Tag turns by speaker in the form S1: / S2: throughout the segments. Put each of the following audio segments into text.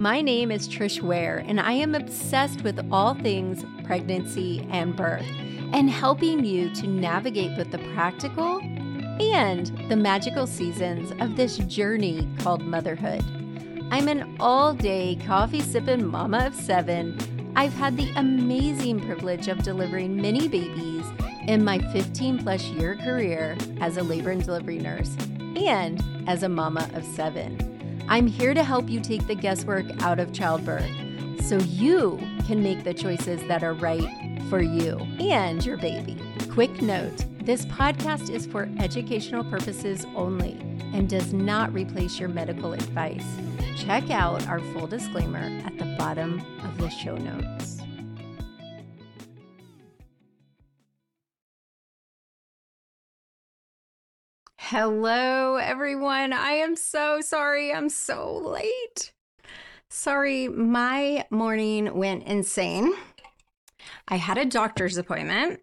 S1: My name is Trish Ware, and I am obsessed with all things pregnancy and birth and helping you to navigate both the practical and the magical seasons of this journey called motherhood. I'm an all day coffee sipping mama of seven. I've had the amazing privilege of delivering many babies in my 15 plus year career as a labor and delivery nurse and as a mama of seven. I'm here to help you take the guesswork out of childbirth so you can make the choices that are right for you and your baby. Quick note this podcast is for educational purposes only and does not replace your medical advice. Check out our full disclaimer at the bottom of the show notes. Hello, everyone. I am so sorry. I'm so late. Sorry, my morning went insane. I had a doctor's appointment.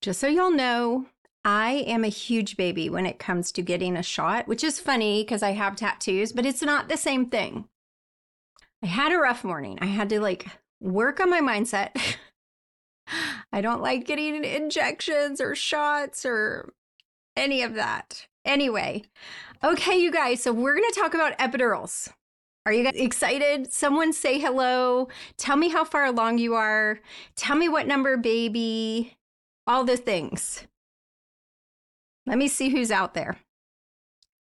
S1: Just so y'all know, I am a huge baby when it comes to getting a shot, which is funny because I have tattoos, but it's not the same thing. I had a rough morning. I had to like work on my mindset. I don't like getting injections or shots or any of that. Anyway, okay, you guys, so we're going to talk about epidurals. Are you guys excited? Someone say hello. Tell me how far along you are. Tell me what number baby, all the things. Let me see who's out there.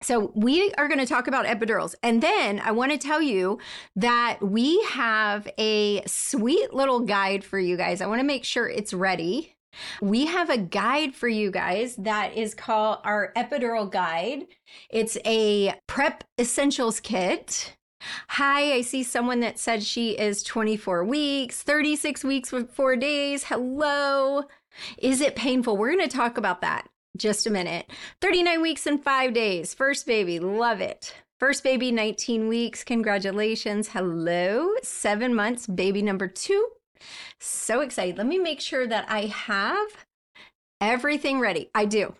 S1: So, we are going to talk about epidurals. And then I want to tell you that we have a sweet little guide for you guys. I want to make sure it's ready. We have a guide for you guys that is called our epidural guide. It's a prep essentials kit. Hi, I see someone that said she is 24 weeks, 36 weeks with four days. Hello. Is it painful? We're going to talk about that just a minute. 39 weeks and five days. First baby. Love it. First baby, 19 weeks. Congratulations. Hello. Seven months, baby number two. So excited. Let me make sure that I have everything ready. I do.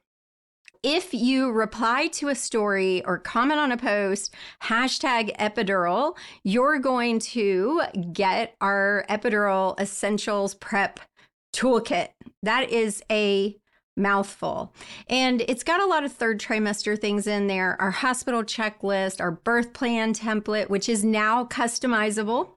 S1: If you reply to a story or comment on a post, hashtag epidural, you're going to get our epidural essentials prep toolkit. That is a mouthful. And it's got a lot of third trimester things in there our hospital checklist, our birth plan template, which is now customizable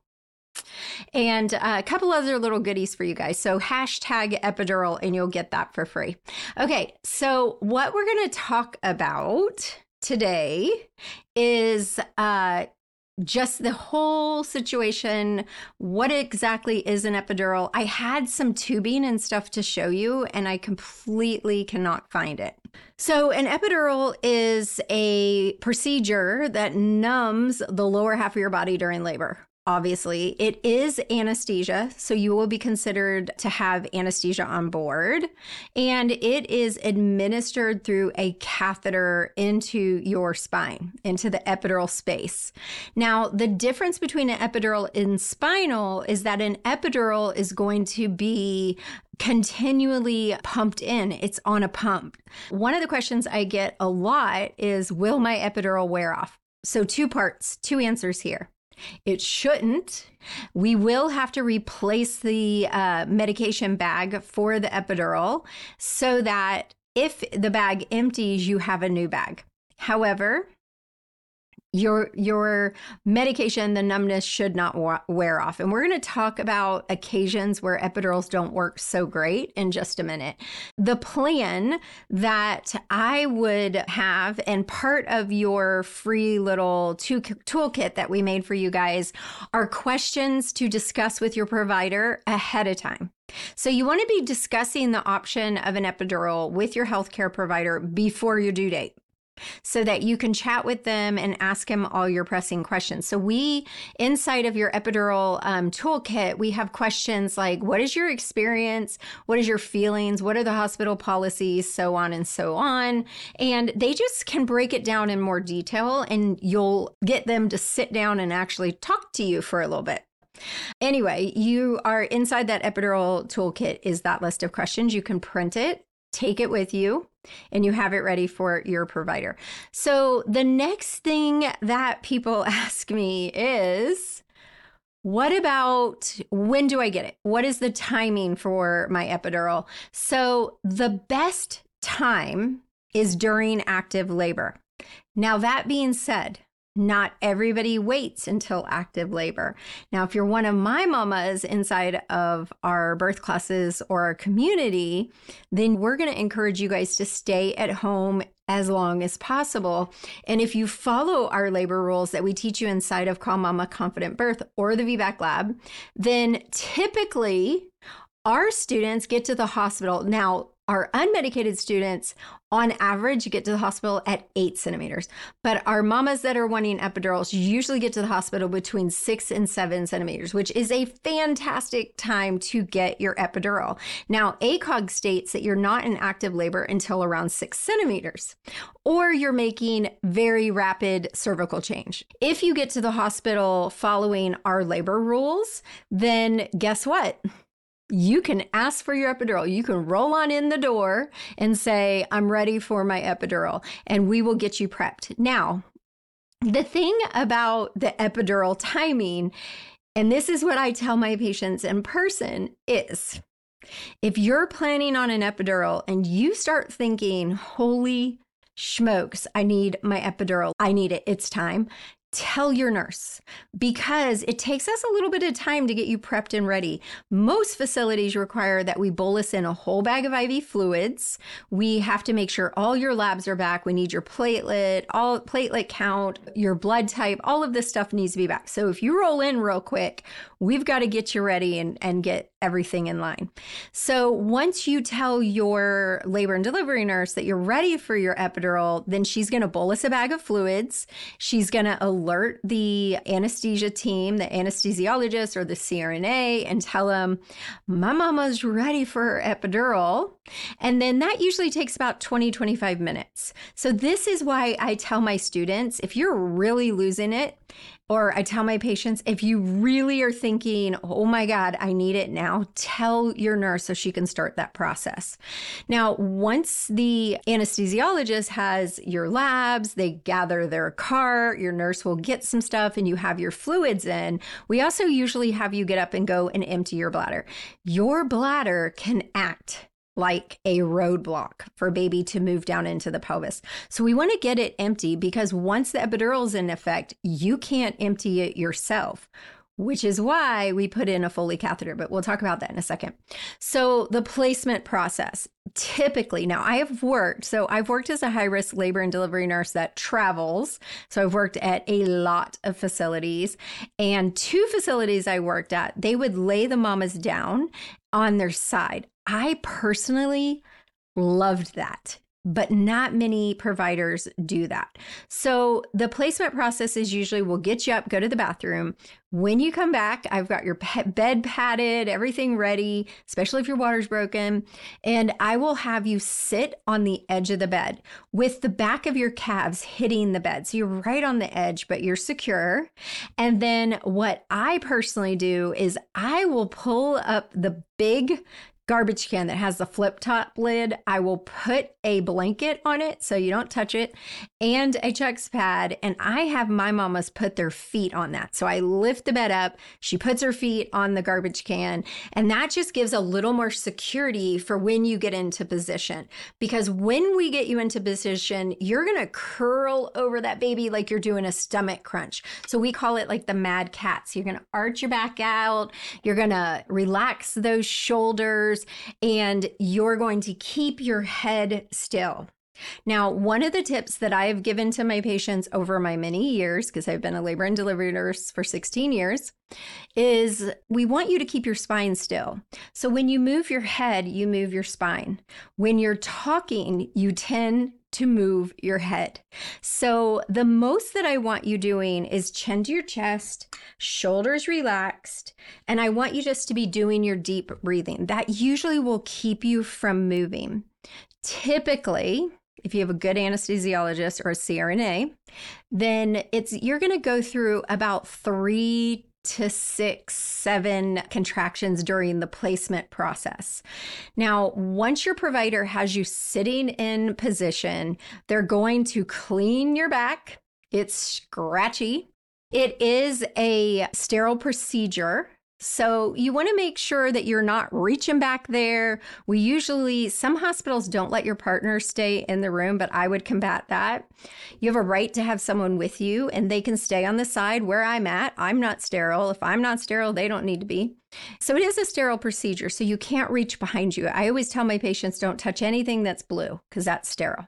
S1: and uh, a couple other little goodies for you guys. So hashtag epidural and you'll get that for free. Okay, so what we're going to talk about today is uh, just the whole situation. What exactly is an epidural? I had some tubing and stuff to show you, and I completely cannot find it. So, an epidural is a procedure that numbs the lower half of your body during labor obviously. It is anesthesia, so you will be considered to have anesthesia on board. And it is administered through a catheter into your spine, into the epidural space. Now, the difference between an epidural and spinal is that an epidural is going to be continually pumped in. It's on a pump. One of the questions I get a lot is Will my epidural wear off? So, two parts, two answers here. It shouldn't. We will have to replace the uh, medication bag for the epidural so that if the bag empties, you have a new bag. However, your your medication the numbness should not wa- wear off. And we're going to talk about occasions where epidurals don't work so great in just a minute. The plan that i would have and part of your free little toolkit that we made for you guys are questions to discuss with your provider ahead of time. So, you want to be discussing the option of an epidural with your healthcare provider before your due date so that you can chat with them and ask them all your pressing questions. So, we inside of your epidural um, toolkit, we have questions like what is your experience? What is your feelings? What are the hospital policies? So on and so on. And they just can break it down in more detail, and you'll get them to sit down and actually talk to you for a little bit. Anyway, you are inside that epidural toolkit is that list of questions. You can print it, take it with you and you have it ready for your provider. So the next thing that people ask me is, what about when do I get it? What is the timing for my epidural? So, the best time is during active labor. Now, that being said, not everybody waits until active labor. Now, if you're one of my mamas inside of our birth classes or our community, then we're going to encourage you guys to stay at home as long as possible. And if you follow our labor rules that we teach you inside of Calm Mama Confident Birth or the VBAC Lab, then typically our students get to the hospital. Now, our unmedicated students, on average, get to the hospital at eight centimeters. But our mamas that are wanting epidurals usually get to the hospital between six and seven centimeters, which is a fantastic time to get your epidural. Now, ACOG states that you're not in active labor until around six centimeters, or you're making very rapid cervical change. If you get to the hospital following our labor rules, then guess what? You can ask for your epidural. You can roll on in the door and say, I'm ready for my epidural, and we will get you prepped. Now, the thing about the epidural timing, and this is what I tell my patients in person, is if you're planning on an epidural and you start thinking, holy smokes, I need my epidural, I need it, it's time tell your nurse because it takes us a little bit of time to get you prepped and ready. Most facilities require that we bolus in a whole bag of IV fluids. We have to make sure all your labs are back. We need your platelet, all platelet count, your blood type, all of this stuff needs to be back. So if you roll in real quick, we've got to get you ready and, and get everything in line. So once you tell your labor and delivery nurse that you're ready for your epidural, then she's going to bolus a bag of fluids. She's going to alert the anesthesia team, the anesthesiologist or the CRNA, and tell them, my mama's ready for her epidural. And then that usually takes about 20, 25 minutes. So this is why I tell my students if you're really losing it, or I tell my patients, if you really are thinking, oh my God, I need it now, tell your nurse so she can start that process. Now, once the anesthesiologist has your labs, they gather their car, your nurse will get some stuff, and you have your fluids in. We also usually have you get up and go and empty your bladder. Your bladder can act like a roadblock for baby to move down into the pelvis. So we want to get it empty because once the epidural is in effect, you can't empty it yourself. Which is why we put in a Foley catheter, but we'll talk about that in a second. So, the placement process typically, now I have worked, so I've worked as a high risk labor and delivery nurse that travels. So, I've worked at a lot of facilities, and two facilities I worked at, they would lay the mamas down on their side. I personally loved that but not many providers do that. So the placement process is usually we'll get you up, go to the bathroom. When you come back, I've got your bed padded, everything ready, especially if your water's broken, and I will have you sit on the edge of the bed with the back of your calves hitting the bed. So you're right on the edge, but you're secure. And then what I personally do is I will pull up the big garbage can that has the flip top lid. I will put a blanket on it so you don't touch it and a Chux pad. And I have my mamas put their feet on that. So I lift the bed up. She puts her feet on the garbage can. And that just gives a little more security for when you get into position. Because when we get you into position, you're going to curl over that baby like you're doing a stomach crunch. So we call it like the mad cats. You're going to arch your back out. You're going to relax those shoulders and you're going to keep your head still. Now, one of the tips that I have given to my patients over my many years, because I've been a labor and delivery nurse for 16 years, is we want you to keep your spine still. So when you move your head, you move your spine. When you're talking, you tend to move your head. So, the most that I want you doing is chin to your chest, shoulders relaxed, and I want you just to be doing your deep breathing. That usually will keep you from moving. Typically, if you have a good anesthesiologist or a CRNA, then it's you're going to go through about 3 to six, seven contractions during the placement process. Now, once your provider has you sitting in position, they're going to clean your back. It's scratchy. It is a sterile procedure. So you want to make sure that you're not reaching back there. We usually, some hospitals don't let your partner stay in the room, but I would combat that. You have a right to have someone with you and they can stay on the side where I'm at. I'm not sterile. If I'm not sterile, they don't need to be. So it is a sterile procedure. So you can't reach behind you. I always tell my patients don't touch anything that's blue because that's sterile.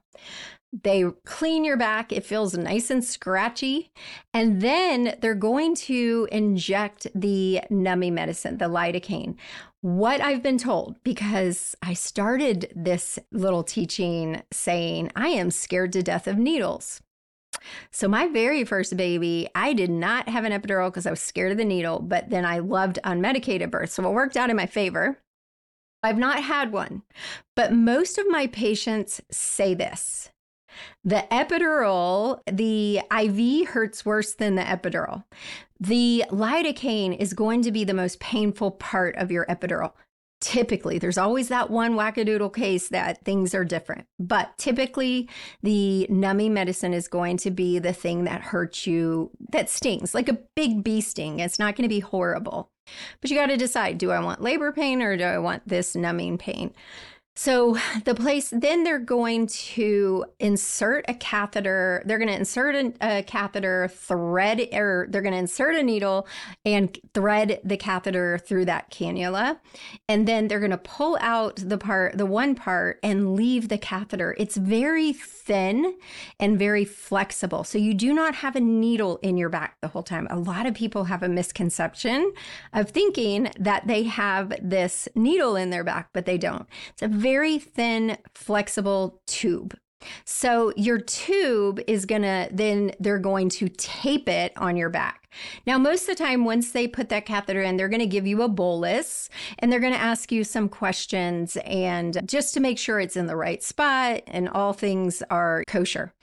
S1: They clean your back. It feels nice and scratchy. And then they're going to inject the numbing medicine, the lidocaine. What I've been told, because I started this little teaching saying, I am scared to death of needles. So, my very first baby, I did not have an epidural because I was scared of the needle, but then I loved unmedicated birth. So, it worked out in my favor. I've not had one, but most of my patients say this the epidural, the IV hurts worse than the epidural. The lidocaine is going to be the most painful part of your epidural. Typically, there's always that one wackadoodle case that things are different, but typically the numbing medicine is going to be the thing that hurts you, that stings like a big bee sting. It's not going to be horrible, but you got to decide do I want labor pain or do I want this numbing pain? So the place, then they're going to insert a catheter. They're going to insert a, a, catheter, thread, or they're going to insert a needle and thread the catheter through that cannula. And then they're going to pull out the part, the one part, and leave the catheter. It's very thin and very flexible. So you do not have a needle in your back the whole time. A lot of people have a misconception of thinking that they have this needle in their back, but they don't. It's a very thin, flexible tube. So your tube is gonna, then they're going to tape it on your back. Now, most of the time, once they put that catheter in, they're going to give you a bolus and they're going to ask you some questions and just to make sure it's in the right spot and all things are kosher.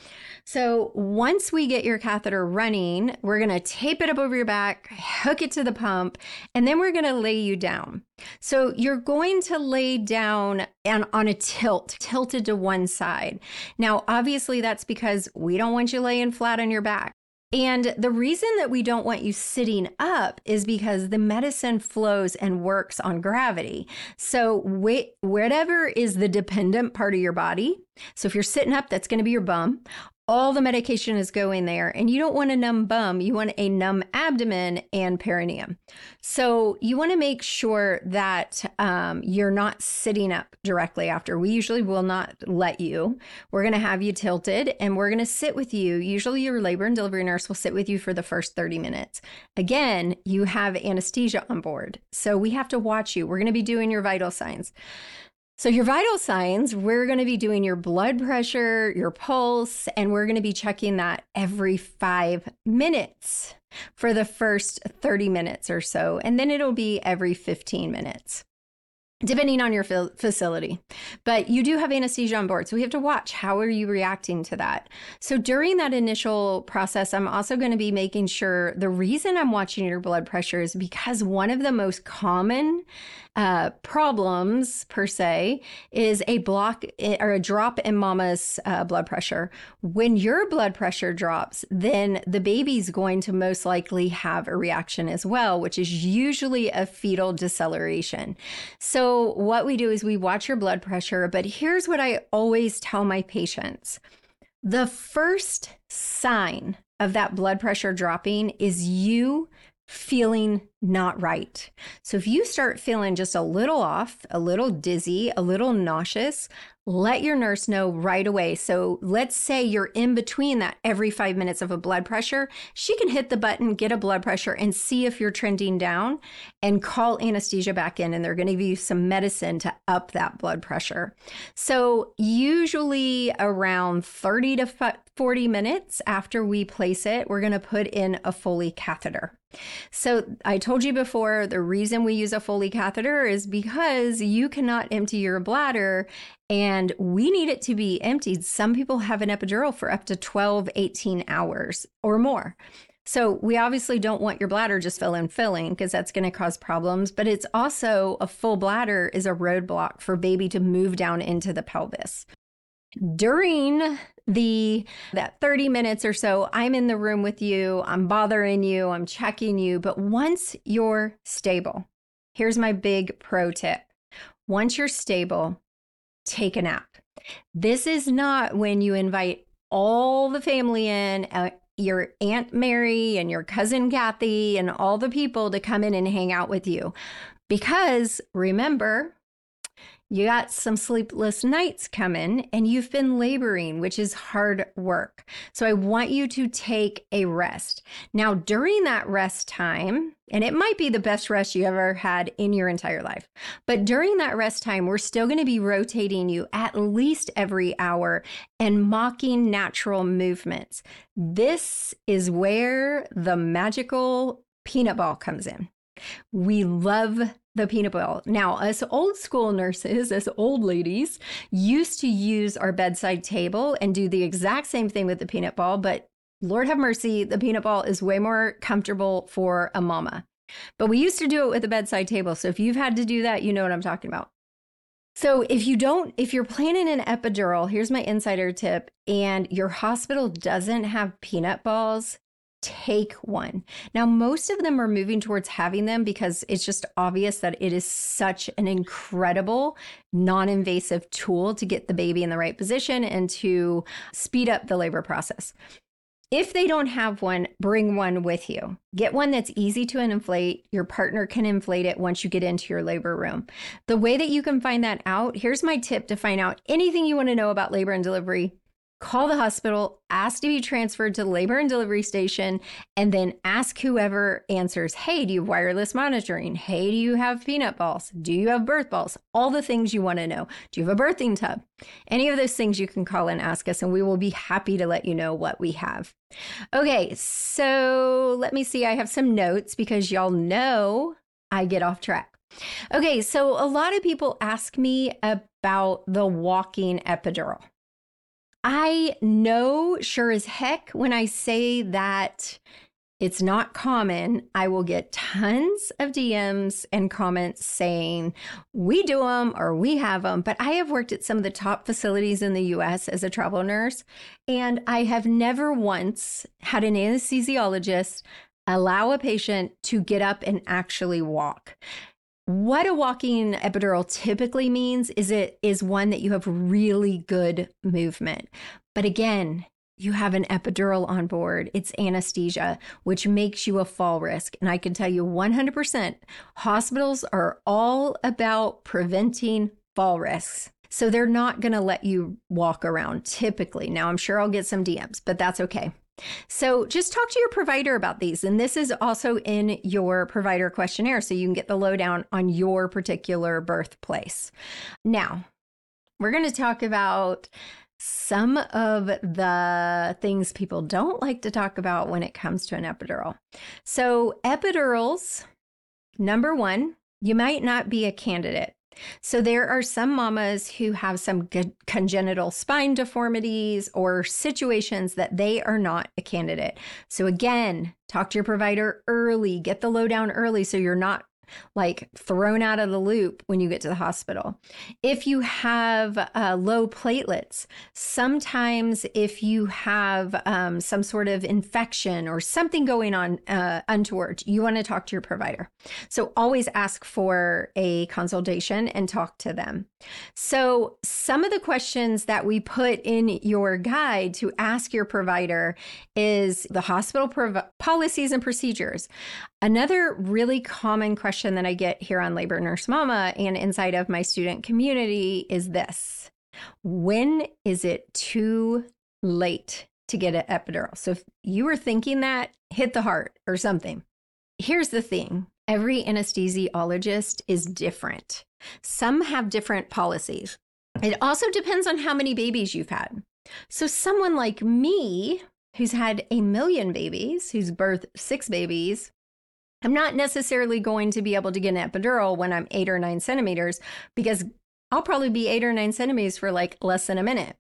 S1: So, once we get your catheter running, we're going to tape it up over your back, hook it to the pump, and then we're going to lay you down. So, you're going to lay down and on a tilt, tilted to one side. Now, obviously, that's because we don't want you laying flat on your back. And the reason that we don't want you sitting up is because the medicine flows and works on gravity. So, wh- whatever is the dependent part of your body, so if you're sitting up, that's going to be your bum all the medication is going there and you don't want a numb bum you want a numb abdomen and perineum. So you want to make sure that um, you're not sitting up directly after. We usually will not let you. We're going to have you tilted and we're going to sit with you. Usually your labor and delivery nurse will sit with you for the first 30 minutes. Again you have anesthesia on board so we have to watch you. We're going to be doing your vital signs so, your vital signs, we're going to be doing your blood pressure, your pulse, and we're going to be checking that every five minutes for the first 30 minutes or so. And then it'll be every 15 minutes depending on your facility. But you do have anesthesia on board. So we have to watch how are you reacting to that. So during that initial process, I'm also going to be making sure the reason I'm watching your blood pressure is because one of the most common uh, problems per se is a block eh, or a drop in mama's uh, blood pressure. When your blood pressure drops, then the baby's going to most likely have a reaction as well, which is usually a fetal deceleration. So, what we do is we watch your blood pressure, but here's what I always tell my patients the first sign of that blood pressure dropping is you feeling not right. So if you start feeling just a little off, a little dizzy, a little nauseous, let your nurse know right away. So let's say you're in between that every five minutes of a blood pressure. She can hit the button, get a blood pressure, and see if you're trending down and call anesthesia back in. And they're going to give you some medicine to up that blood pressure. So usually around 30 to 40 minutes after we place it, we're going to put in a Foley catheter. So I told you before the reason we use a Foley catheter is because you cannot empty your bladder and we need it to be emptied. Some people have an epidural for up to 12, 18 hours or more. So, we obviously don't want your bladder just filling, filling, because that's going to cause problems. But it's also a full bladder is a roadblock for baby to move down into the pelvis. During the that 30 minutes or so, I'm in the room with you, I'm bothering you, I'm checking you. But once you're stable, here's my big pro tip. Once you're stable, take a nap. This is not when you invite all the family in, uh, your Aunt Mary and your cousin Kathy and all the people to come in and hang out with you. Because remember, you got some sleepless nights coming and you've been laboring, which is hard work. So I want you to take a rest. Now, during that rest time, and it might be the best rest you ever had in your entire life, but during that rest time, we're still going to be rotating you at least every hour and mocking natural movements. This is where the magical peanut ball comes in. We love the peanut ball. Now, us old school nurses, as old ladies, used to use our bedside table and do the exact same thing with the peanut ball, but Lord have mercy, the peanut ball is way more comfortable for a mama. But we used to do it with the bedside table. So if you've had to do that, you know what I'm talking about. So if you don't, if you're planning an epidural, here's my insider tip, and your hospital doesn't have peanut balls, take one. Now, most of them are moving towards having them because it's just obvious that it is such an incredible, non invasive tool to get the baby in the right position and to speed up the labor process. If they don't have one, bring one with you. Get one that's easy to inflate. Your partner can inflate it once you get into your labor room. The way that you can find that out, here's my tip to find out anything you want to know about labor and delivery call the hospital, ask to be transferred to the labor and delivery station, and then ask whoever answers, Hey, do you have wireless monitoring? Hey, do you have peanut balls? Do you have birth balls? All the things you want to know. Do you have a birthing tub? Any of those things you can call and ask us, and we will be happy to let you know what we have. Okay, so let me see. I have some notes because y'all know I get off track. Okay, so a lot of people ask me about the walking epidural. I know sure as heck when I say that it's not common, I will get tons of DMs and comments saying, we do them or we have them. But I have worked at some of the top facilities in the US as a travel nurse, and I have never once had an anesthesiologist allow a patient to get up and actually walk. What a walking epidural typically means is it is one that you have really good movement. But again, you have an epidural on board. It's anesthesia, which makes you a fall risk. And I can tell you 100% hospitals are all about preventing fall risks. So they're not going to let you walk around typically. Now, I'm sure I'll get some DMs, but that's okay. So just talk to your provider about these. And this is also in your provider questionnaire so you can get the lowdown on your particular birthplace. Now, we're going to talk about some of the things people don't like to talk about when it comes to an epidural. So, epidurals, number one, you might not be a candidate. So there are some mamas who have some congenital spine deformities or situations that they are not a candidate. So again, talk to your provider early, get the lowdown early so you're not like thrown out of the loop when you get to the hospital. If you have uh, low platelets, sometimes if you have um, some sort of infection or something going on uh, untoward, you want to talk to your provider. So always ask for a consultation and talk to them. So, some of the questions that we put in your guide to ask your provider is the hospital prov- policies and procedures. Another really common question that I get here on Labor Nurse Mama and inside of my student community is this When is it too late to get an epidural? So, if you were thinking that, hit the heart or something. Here's the thing every anesthesiologist is different. Some have different policies. It also depends on how many babies you've had. So, someone like me, who's had a million babies, who's birthed six babies, I'm not necessarily going to be able to get an epidural when I'm eight or nine centimeters because I'll probably be eight or nine centimeters for like less than a minute.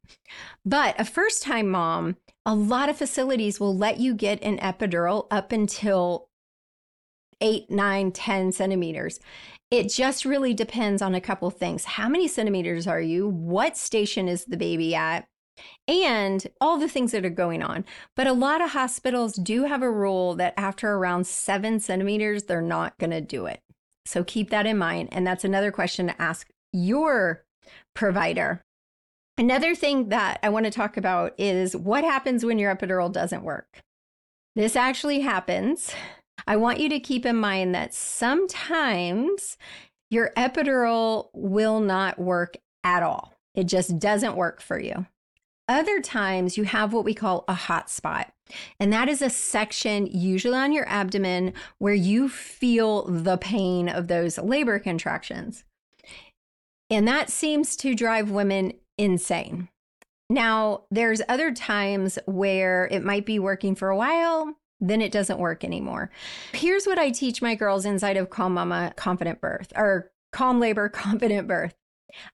S1: But a first time mom, a lot of facilities will let you get an epidural up until eight, nine, 10 centimeters. It just really depends on a couple things. How many centimeters are you? What station is the baby at? And all the things that are going on. But a lot of hospitals do have a rule that after around seven centimeters, they're not going to do it. So keep that in mind. And that's another question to ask your provider. Another thing that I want to talk about is what happens when your epidural doesn't work. This actually happens. I want you to keep in mind that sometimes your epidural will not work at all. It just doesn't work for you. Other times you have what we call a hot spot. And that is a section usually on your abdomen where you feel the pain of those labor contractions. And that seems to drive women insane. Now, there's other times where it might be working for a while, then it doesn't work anymore. Here's what I teach my girls inside of Calm Mama Confident Birth or Calm Labor Confident Birth.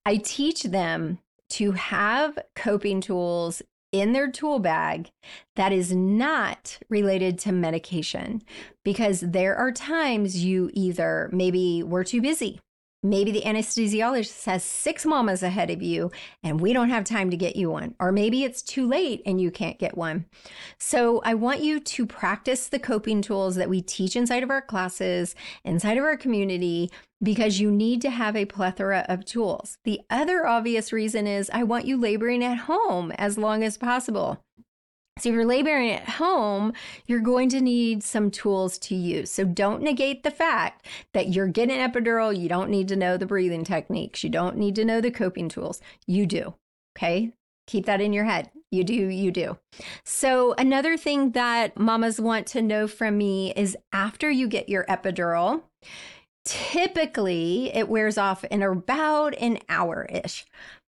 S1: I teach them to have coping tools in their tool bag that is not related to medication because there are times you either maybe were too busy Maybe the anesthesiologist has six mamas ahead of you and we don't have time to get you one. Or maybe it's too late and you can't get one. So I want you to practice the coping tools that we teach inside of our classes, inside of our community, because you need to have a plethora of tools. The other obvious reason is I want you laboring at home as long as possible. So if you're laboring at home, you're going to need some tools to use. So don't negate the fact that you're getting epidural. You don't need to know the breathing techniques. You don't need to know the coping tools. You do. Okay. Keep that in your head. You do, you do. So, another thing that mamas want to know from me is after you get your epidural, typically it wears off in about an hour ish.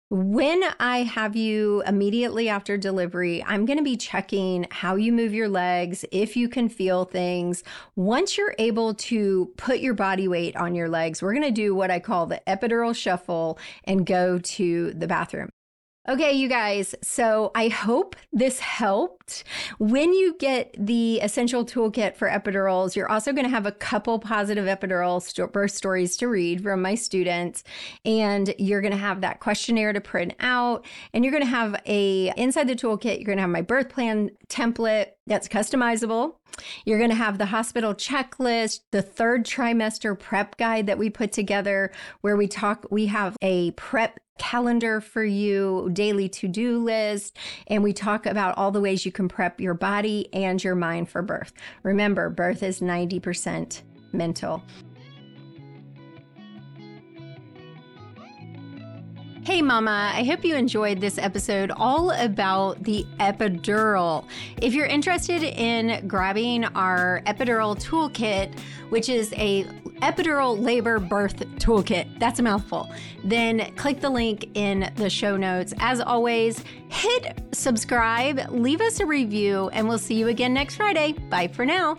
S1: When I have you immediately after delivery, I'm going to be checking how you move your legs, if you can feel things. Once you're able to put your body weight on your legs, we're going to do what I call the epidural shuffle and go to the bathroom. Okay, you guys, so I hope this helped. When you get the essential toolkit for epidurals, you're also going to have a couple positive epidural birth stories to read from my students, and you're going to have that questionnaire to print out, and you're going to have a inside the toolkit, you're going to have my birth plan template that's customizable. You're going to have the hospital checklist, the third trimester prep guide that we put together, where we talk, we have a prep calendar for you, daily to do list, and we talk about all the ways you can prep your body and your mind for birth. Remember, birth is 90% mental. Hey, Mama, I hope you enjoyed this episode all about the epidural. If you're interested in grabbing our epidural toolkit, which is a epidural labor birth toolkit, that's a mouthful, then click the link in the show notes. As always, hit subscribe, leave us a review, and we'll see you again next Friday. Bye for now.